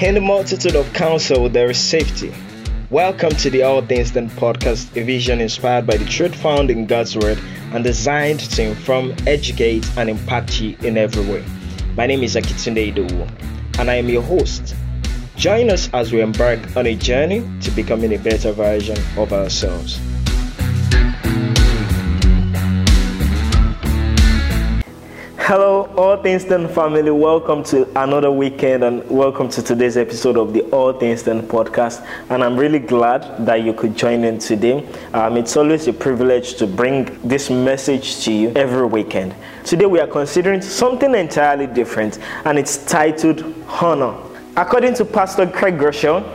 In the multitude of counsel, there is safety. Welcome to the All Things Then podcast, a vision inspired by the truth found in God's Word and designed to inform, educate, and impact you in every way. My name is Akintunde Idowu, and I am your host. Join us as we embark on a journey to becoming a better version of ourselves. Hello, All Things Done family. Welcome to another weekend and welcome to today's episode of the All Things Done podcast. And I'm really glad that you could join in today. Um, it's always a privilege to bring this message to you every weekend. Today we are considering something entirely different and it's titled Honor. According to Pastor Craig Groeschel,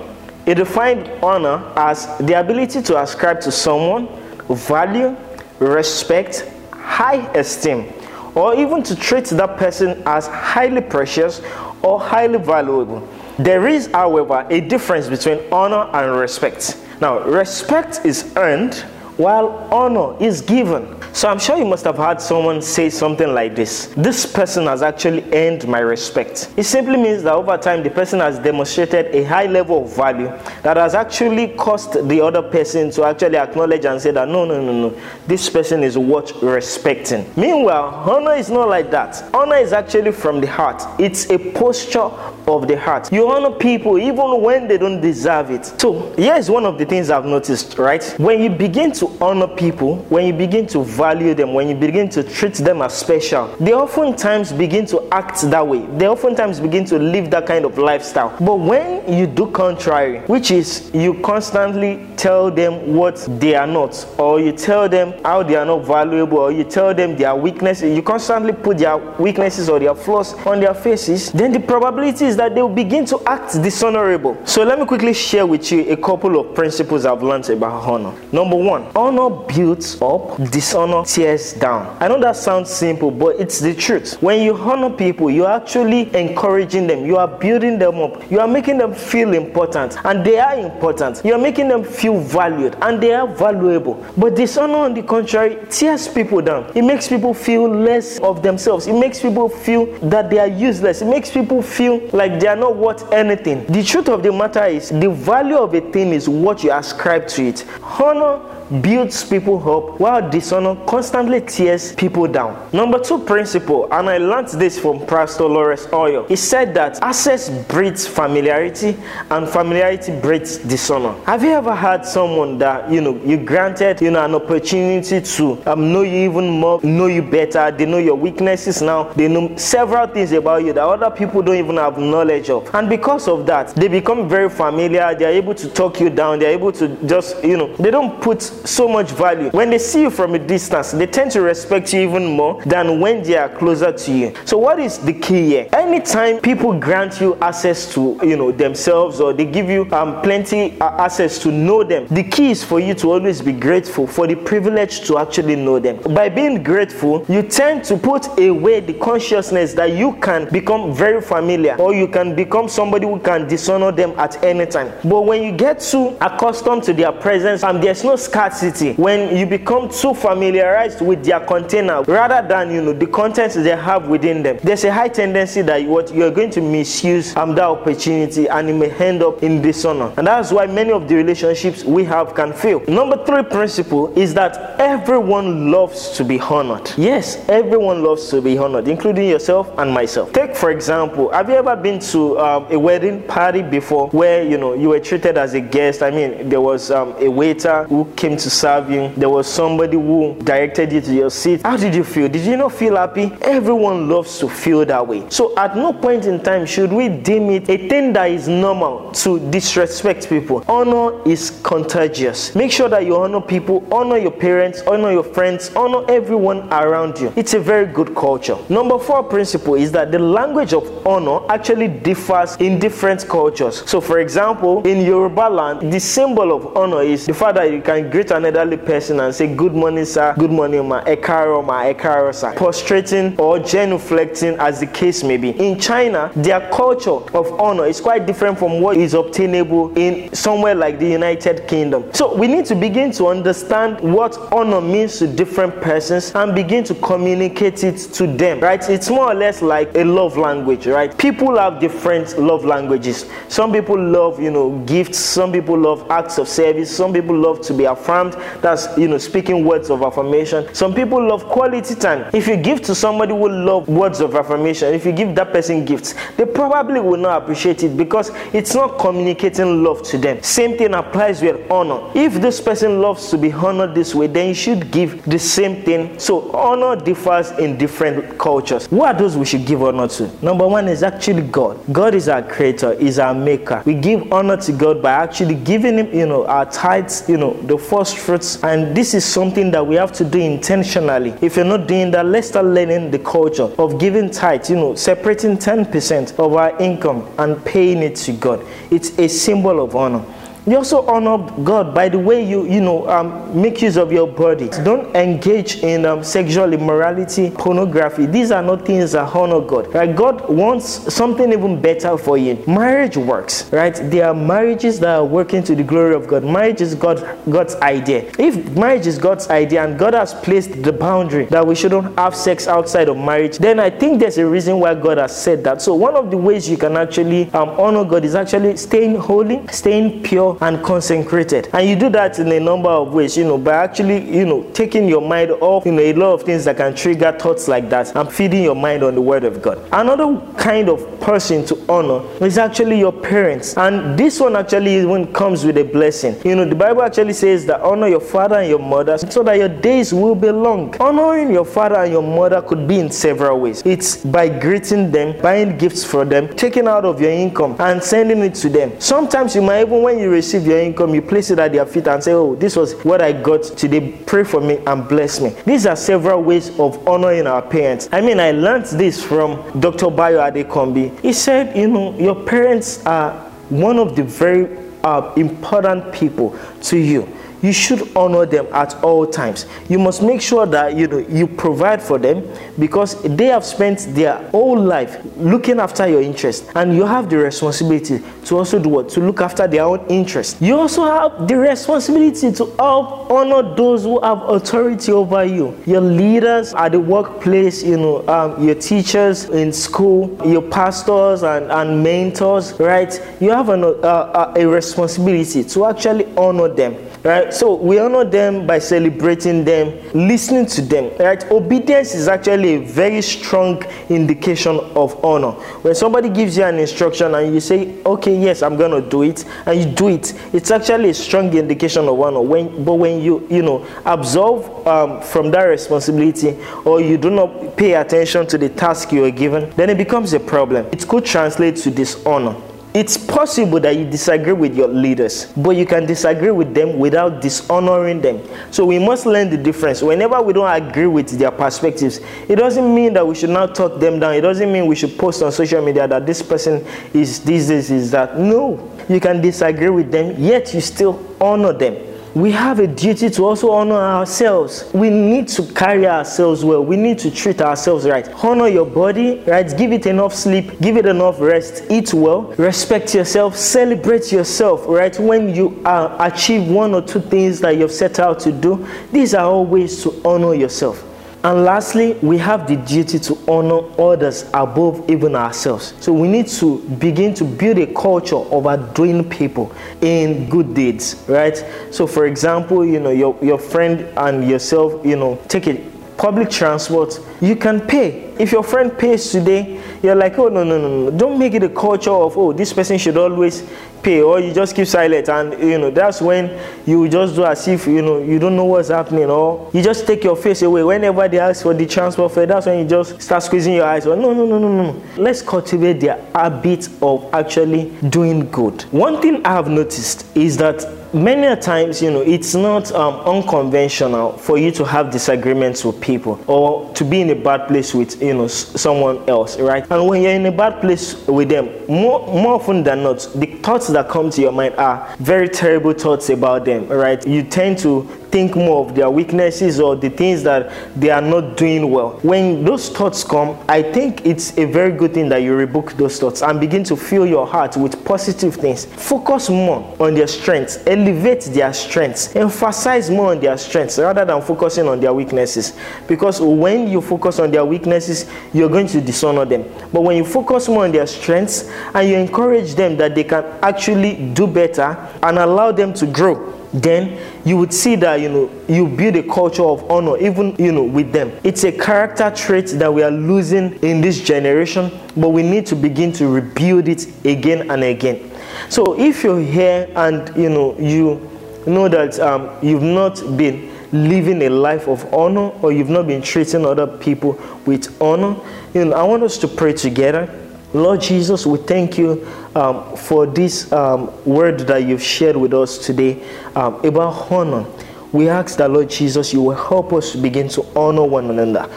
he defined honor as the ability to ascribe to someone value, respect, high esteem or even to treat that person as highly precious or highly valuable. There is, however, a difference between honor and respect. Now, respect is earned while honor is given. So I'm sure you must have heard someone say something like this This person has actually earned my respect. It simply means that over time, the person has demonstrated a high level of value that has actually caused the other person to actually acknowledge and say that no, no, no, no, this person is worth respecting. Meanwhile, honor is not like that. Honor is actually from the heart, it's a posture of the heart. You honor people even when they don't deserve it. So, here's one of the things I've noticed, right? When you begin to honor people, when you begin to value them, when you begin to treat them as special, they oftentimes begin to act that way. They oftentimes begin to live that kind of lifestyle. But when you do contrary, which is you constantly tell them what they are not, or you tell them how they are not valuable, or you tell them their weaknesses, you constantly put their weaknesses or their flaws on their faces, then the probability is that they will begin to act dishonorable. So let me quickly share with you a couple of principles I've learned about honor. Number one, honor builds up, dishonor tears down. I know that sounds simple, but it's the truth. When you honor people, you're actually encouraging them, you are building them up, you are making them feel important, and they are important. You're making them feel valued, and they are valuable. But dishonor, on the contrary, tears people down. It makes people feel less of themselves, it makes people feel that they are useless, it makes people feel like they are not worth anything. The truth of the matter is, the value of a thing is what you ascribe to it. Honor builds people up while dishonor constantly tears people down. Number two principle, and I learned this from Pastor Lawrence Oyor. He said that access breeds familiarity and familiarity breeds dishonor. Have you ever had someone that you know you granted you know an opportunity to um, know you even more, know you better, they know your weaknesses now, they know several things about you that other people don't even have knowledge of. And because of that, they become very familiar, they're able to talk you down, they're able to just, you know, they don't put so much value. When they see you from a distance, they tend to respect you even more than when they are closer to you. So what is the key here? Anytime people grant you access to, you know, themselves or they give you um, plenty uh, access to know them, the key is for you to always be grateful for the privilege to actually know them. By being grateful, you tend to put away the consciousness that you can become very familiar or you can become somebody who can dishonor them at any time. But when you get too accustomed to their presence and there's no when you become too familiarized with their container rather than you know the contents they have within them there's a high tendency that what you're going to misuse um, that opportunity and it may end up in dishonor. And that's why many of the relationships we have can fail. Number three principle is that everyone loves to be honored. Yes everyone loves to be honored including yourself and myself. Take for example have you ever been to um, a wedding party before where you know you were treated as a guest? I mean there was um, a waiter who came to serve you, there was somebody who directed you to your seat. How did you feel? Did you not feel happy? Everyone loves to feel that way. So at no point in time should we deem it a thing that is normal to disrespect people. Honor is contagious. Make sure that you honor people, honor your parents, honor your friends, honor everyone around you. It's a very good culture. Number four principle is that the language of honor actually differs in different cultures. So, for example, in Yoruba land, the symbol of honor is the fact that you can greet greet an elderly person and say, Good morning, sir, good morning, ma, ekaro, ma, ekaro, sir, prostrating or genuflecting as the case may be. In China, their culture of honor is quite different from what is obtainable in somewhere like the United Kingdom. So we need to begin to understand what honor means to different persons and begin to communicate it to them, right? It's more or less like a love language, right? People have different love languages. Some people love, you know, gifts, some people love acts of service, some people love to be affirmed, that's, you know, speaking words of affirmation. Some people love quality time. If you give to somebody who love words of affirmation, if you give that person gifts, they probably will not appreciate it because it's not communicating love to them. Same thing applies with honor. If this person loves to be honored this way, then you should give the same thing. So honor differs in different cultures. Who are those we should give honor to? Number one is actually God. God is our creator, is our maker. We give honor to God by actually giving him, you know, our tithes, you know, the first fruits. And this is something that we have to do intentionally. If you're not doing that, let's start learning the culture of giving tithe, you know, separating 10% of our income and paying it to God. It's a symbol of honor. You also honor God by the way you, you know, um, make use of your body. Don't engage in um, sexual immorality, pornography. These are not things that honor God. Right? God wants something even better for you. Marriage works, right? There are marriages that are working to the glory of God. Marriage is God, God's idea. If marriage is God's idea and God has placed the boundary that we shouldn't have sex outside of marriage, then I think there's a reason why God has said that. So one of the ways you can actually um, honor God is actually staying holy, staying and consecrated. And you do that in a number of ways, you know, by actually, you know, taking your mind off, you know, a lot of things that can trigger thoughts like that and feeding your mind on the word of God. Another kind of person to honor is actually your parents. And this one actually even comes with a blessing. You know, the Bible actually says that honor your father and your mother so that your days will be long. Honoring your father and your mother could be in several ways. It's by greeting them, buying gifts for them, taking out of your income and sending it to them. Sometimes you might even when you receive your income, you place it at their feet and say, Oh, this was what I got today. Pray for me and bless me. These are several ways of honoring our parents. I mean, I learned this from Dr. Bayo Adekombi. He said, You know, your parents are one of the very uh, important people to you you should honor them at all times. You must make sure that you know you provide for them because they have spent their whole life looking after your interest, and you have the responsibility to also do what to look after their own interest. You also have the responsibility to help honor those who have authority over you. Your leaders at the workplace, you know, um, your teachers in school, your pastors and, and mentors, right? You have an, uh, uh a responsibility to actually honor them right? So we honor them by celebrating them listening to them right? Obedience is actually a very strong indication of honor. When somebody gives you an instruction and you say okay yes i'm gonna do it and you do it it's actually a strong indication of honor. When but when you you know absolve um, from that responsibility or you do not pay attention to the task you are given then it becomes a problem. It could translate to dishonor it's possible that you disagree with your leaders, but you can disagree with them without dishonoring them. So we must learn the difference. Whenever we don't agree with their perspectives, it doesn't mean that we should not talk them down. It doesn't mean we should post on social media that this person is this, this, is that. No, you can disagree with them, yet you still honor them we have a duty to also honor ourselves. We need to carry ourselves well. We need to treat ourselves right. Honor your body, right? Give it enough sleep, give it enough rest, eat well, respect yourself, celebrate yourself, right? When you uh, achieve one or two things that you've set out to do, these are all ways to honor yourself. And lastly, we have the duty to honor others above even ourselves. So we need to begin to build a culture of adoring people in good deeds, right? So for example, you know, your, your friend and yourself, you know, take a public transport, you can pay. If your friend pays today, you're like, oh no, no, no, no. Don't make it a culture of oh, this person should always pay or you just keep silent and you know that's when you just do as if you know you don't know what's happening or you just take your face away whenever they ask for the transfer fare that's when you just start squeezing your eyes or no no no no no let's cultivate the habit of actually doing good one thing i have noticed is that many times, you know, it's not um, unconventional for you to have disagreements with people or to be in a bad place with, you know, someone else, right? And when you're in a bad place with them, more, more often than not, the thoughts that come to your mind are very terrible thoughts about them, right? You tend to think more of their weaknesses or the things that they are not doing well. When those thoughts come, I think it's a very good thing that you rebook those thoughts and begin to fill your heart with positive things. Focus more on their strengths, elevate their strengths, emphasize more on their strengths rather than focusing on their weaknesses. Because when you focus on their weaknesses, you're going to dishonor them. But when you focus more on their strengths and you encourage them that they can actually do better and allow them to grow, then you would see that you know you build a culture of honor even you know with them. It's a character trait that we are losing in this generation but we need to begin to rebuild it again and again. So if you're here and you know you know that um, you've not been living a life of honor or you've not been treating other people with honor you know i want us to pray together. Lord Jesus, we thank you um, for this um, word that you've shared with us today um, about honor. We ask that, Lord Jesus, you will help us begin to honor one another.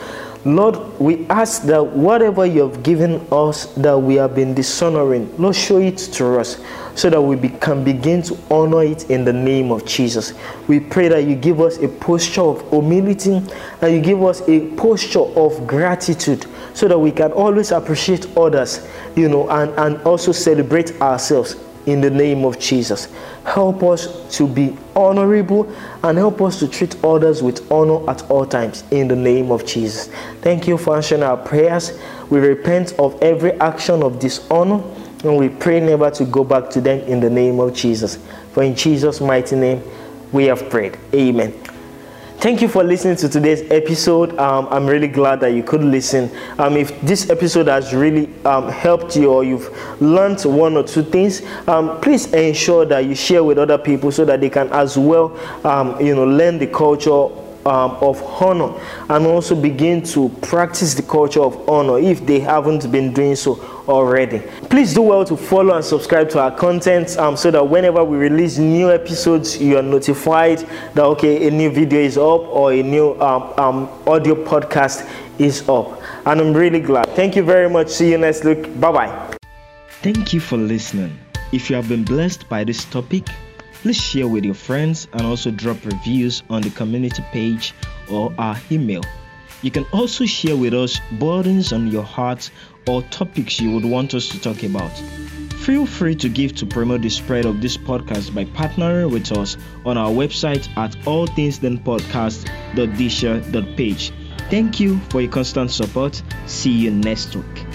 Lord, we ask that whatever you have given us that we have been dishonoring, Lord, show it to us so that we be, can begin to honor it in the name of Jesus. We pray that you give us a posture of humility and you give us a posture of gratitude so that we can always appreciate others, you know, and, and also celebrate ourselves in the name of Jesus. Help us to be honorable and help us to treat others with honor at all times in the name of Jesus. Thank you for answering our prayers. We repent of every action of dishonor and we pray never to go back to them in the name of Jesus. For in Jesus' mighty name we have prayed. Amen. Thank you for listening to today's episode. Um, I'm really glad that you could listen. Um, if this episode has really um, helped you or you've learned one or two things, um, please ensure that you share with other people so that they can as well, um, you know, learn the culture um, of honor and also begin to practice the culture of honor if they haven't been doing so already. Please do well to follow and subscribe to our content um, so that whenever we release new episodes, you are notified that okay, a new video is up or a new um, um, audio podcast is up. And I'm really glad. Thank you very much. See you next week. Bye bye. Thank you for listening. If you have been blessed by this topic, Please share with your friends and also drop reviews on the community page or our email. You can also share with us burdens on your heart or topics you would want us to talk about. Feel free to give to promote the spread of this podcast by partnering with us on our website at allthingsdenpodcast.disha.page. Thank you for your constant support. See you next week.